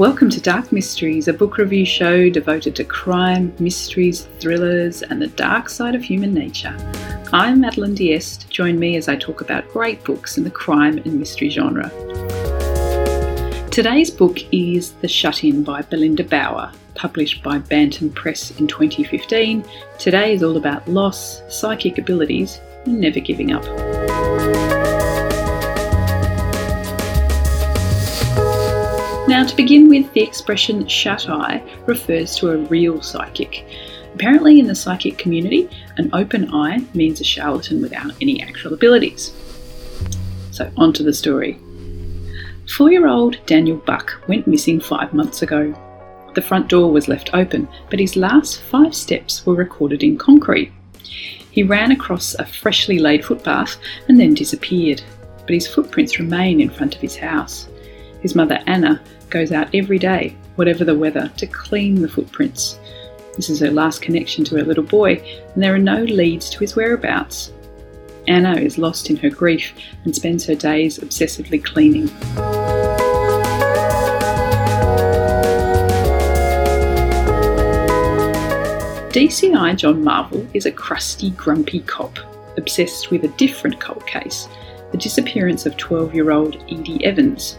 Welcome to Dark Mysteries, a book review show devoted to crime, mysteries, thrillers, and the dark side of human nature. I'm Madeline Diest. Join me as I talk about great books in the crime and mystery genre. Today's book is The Shut Eye by Belinda Bauer, published by Bantam Press in 2015. Today is all about loss, psychic abilities, and never giving up. Now, to begin with, the expression shut eye refers to a real psychic. Apparently, in the psychic community, an open eye means a charlatan without any actual abilities. So, on to the story. Four year old Daniel Buck went missing five months ago. The front door was left open, but his last five steps were recorded in concrete. He ran across a freshly laid footpath and then disappeared, but his footprints remain in front of his house. His mother Anna goes out every day, whatever the weather, to clean the footprints. This is her last connection to her little boy, and there are no leads to his whereabouts. Anna is lost in her grief and spends her days obsessively cleaning. DCI John Marvel is a crusty, grumpy cop, obsessed with a different cold case the disappearance of 12 year old Edie Evans,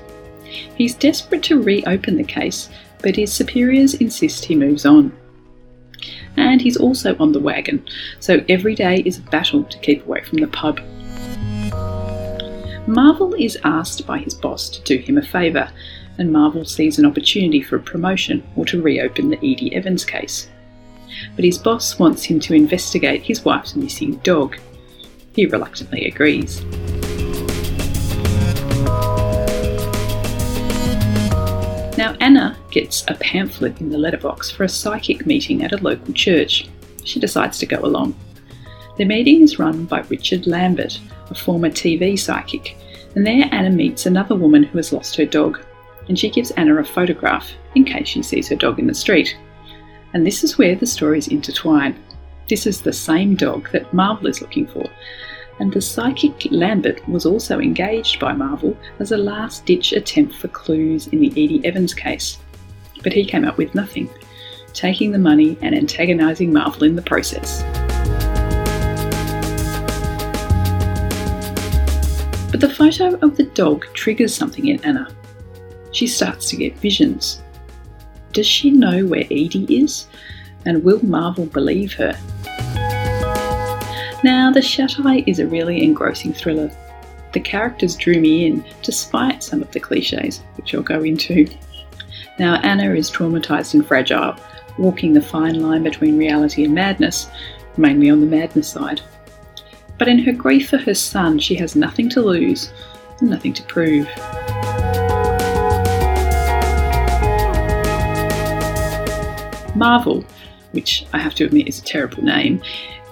He's desperate to reopen the case, but his superiors insist he moves on. And he's also on the wagon, so every day is a battle to keep away from the pub. Marvel is asked by his boss to do him a favour, and Marvel sees an opportunity for a promotion or to reopen the Edie Evans case. But his boss wants him to investigate his wife's missing dog. He reluctantly agrees. Now, Anna gets a pamphlet in the letterbox for a psychic meeting at a local church. She decides to go along. The meeting is run by Richard Lambert, a former TV psychic, and there Anna meets another woman who has lost her dog, and she gives Anna a photograph in case she sees her dog in the street. And this is where the stories intertwine. This is the same dog that Marvel is looking for, and the psychic Lambert was also engaged by Marvel as a last ditch attempt for clues in the Edie Evans case. But he came up with nothing, taking the money and antagonising Marvel in the process. But the photo of the dog triggers something in Anna. She starts to get visions. Does she know where Edie is? And will Marvel believe her? Now, The Shut Eye is a really engrossing thriller. The characters drew me in, despite some of the cliches, which I'll go into. Now, Anna is traumatised and fragile, walking the fine line between reality and madness, mainly on the madness side. But in her grief for her son, she has nothing to lose and nothing to prove. Marvel, which I have to admit is a terrible name,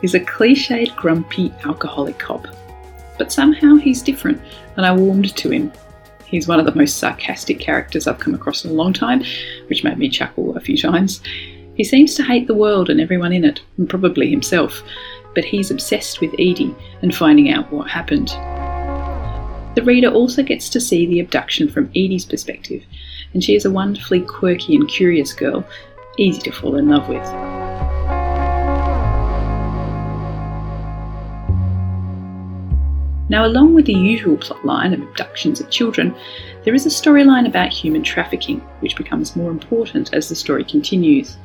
is a cliched, grumpy, alcoholic cop. But somehow he's different, and I warmed to him. He's one of the most sarcastic characters I've come across in a long time, which made me chuckle a few times. He seems to hate the world and everyone in it, and probably himself, but he's obsessed with Edie and finding out what happened. The reader also gets to see the abduction from Edie's perspective, and she is a wonderfully quirky and curious girl, easy to fall in love with. Now, along with the usual plotline of abductions of children, there is a storyline about human trafficking, which becomes more important as the story continues.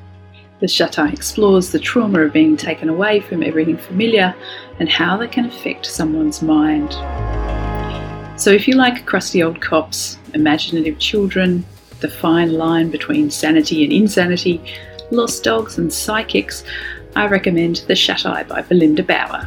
The Shut explores the trauma of being taken away from everything familiar and how that can affect someone's mind. So, if you like crusty old cops, imaginative children, the fine line between sanity and insanity, lost dogs and psychics, I recommend The Shut by Belinda Bauer.